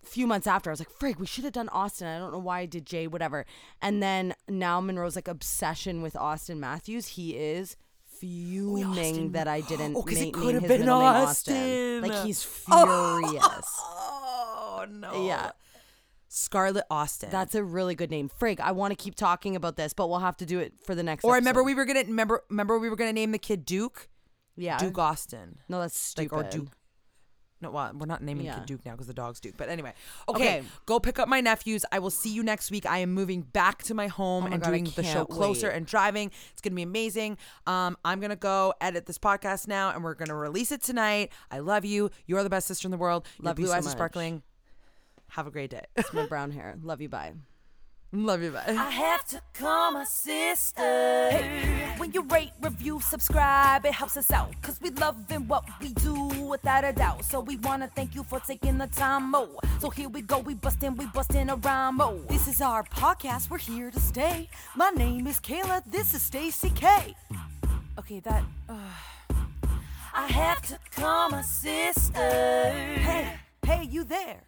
a few months after. I was like, "Frig, we should have done Austin." I don't know why I did Jay, whatever. And then now Monroe's like obsession with Auston Matthews. He is fuming Austin- that I didn't Oh, name have his been middle name Austin. Austin. Like he's Oh. furious. Oh no. Yeah. Scarlett Austin. That's a really good name. Frig, I want to keep talking about this, but we'll have to do it for the next or I remember we were gonna remember remember we were gonna name the kid Duke. Yeah. Duke Austin. No, that's Like stupid. or Duke. No, well, we're not naming the Yeah. kid Duke now because the dog's Duke. But anyway, okay, Okay. go pick up my nephews. I will see you next week. I am moving back to my home Oh my and God, doing the show can't closer and driving. It's gonna be amazing. Um, I'm gonna go edit this podcast now, and we're gonna release it tonight. I love you. You are the best sister in the world. Your Love you blue so eyes are much. sparkling. Have a great day. It's my brown hair. Love you. Bye. love you. Bye. I have to call my sister. Hey, when you rate, review, subscribe, it helps us out. Cause we loving what we do without a doubt. So we wanna thank you for taking the time, mo. So here we go, we bustin', we bustin' a rhyme, mo. This is our podcast. We're here to stay. My name is Kayla. This is Stacy K. Okay, that. Uh... I have to call my sister. Hey, hey, you there?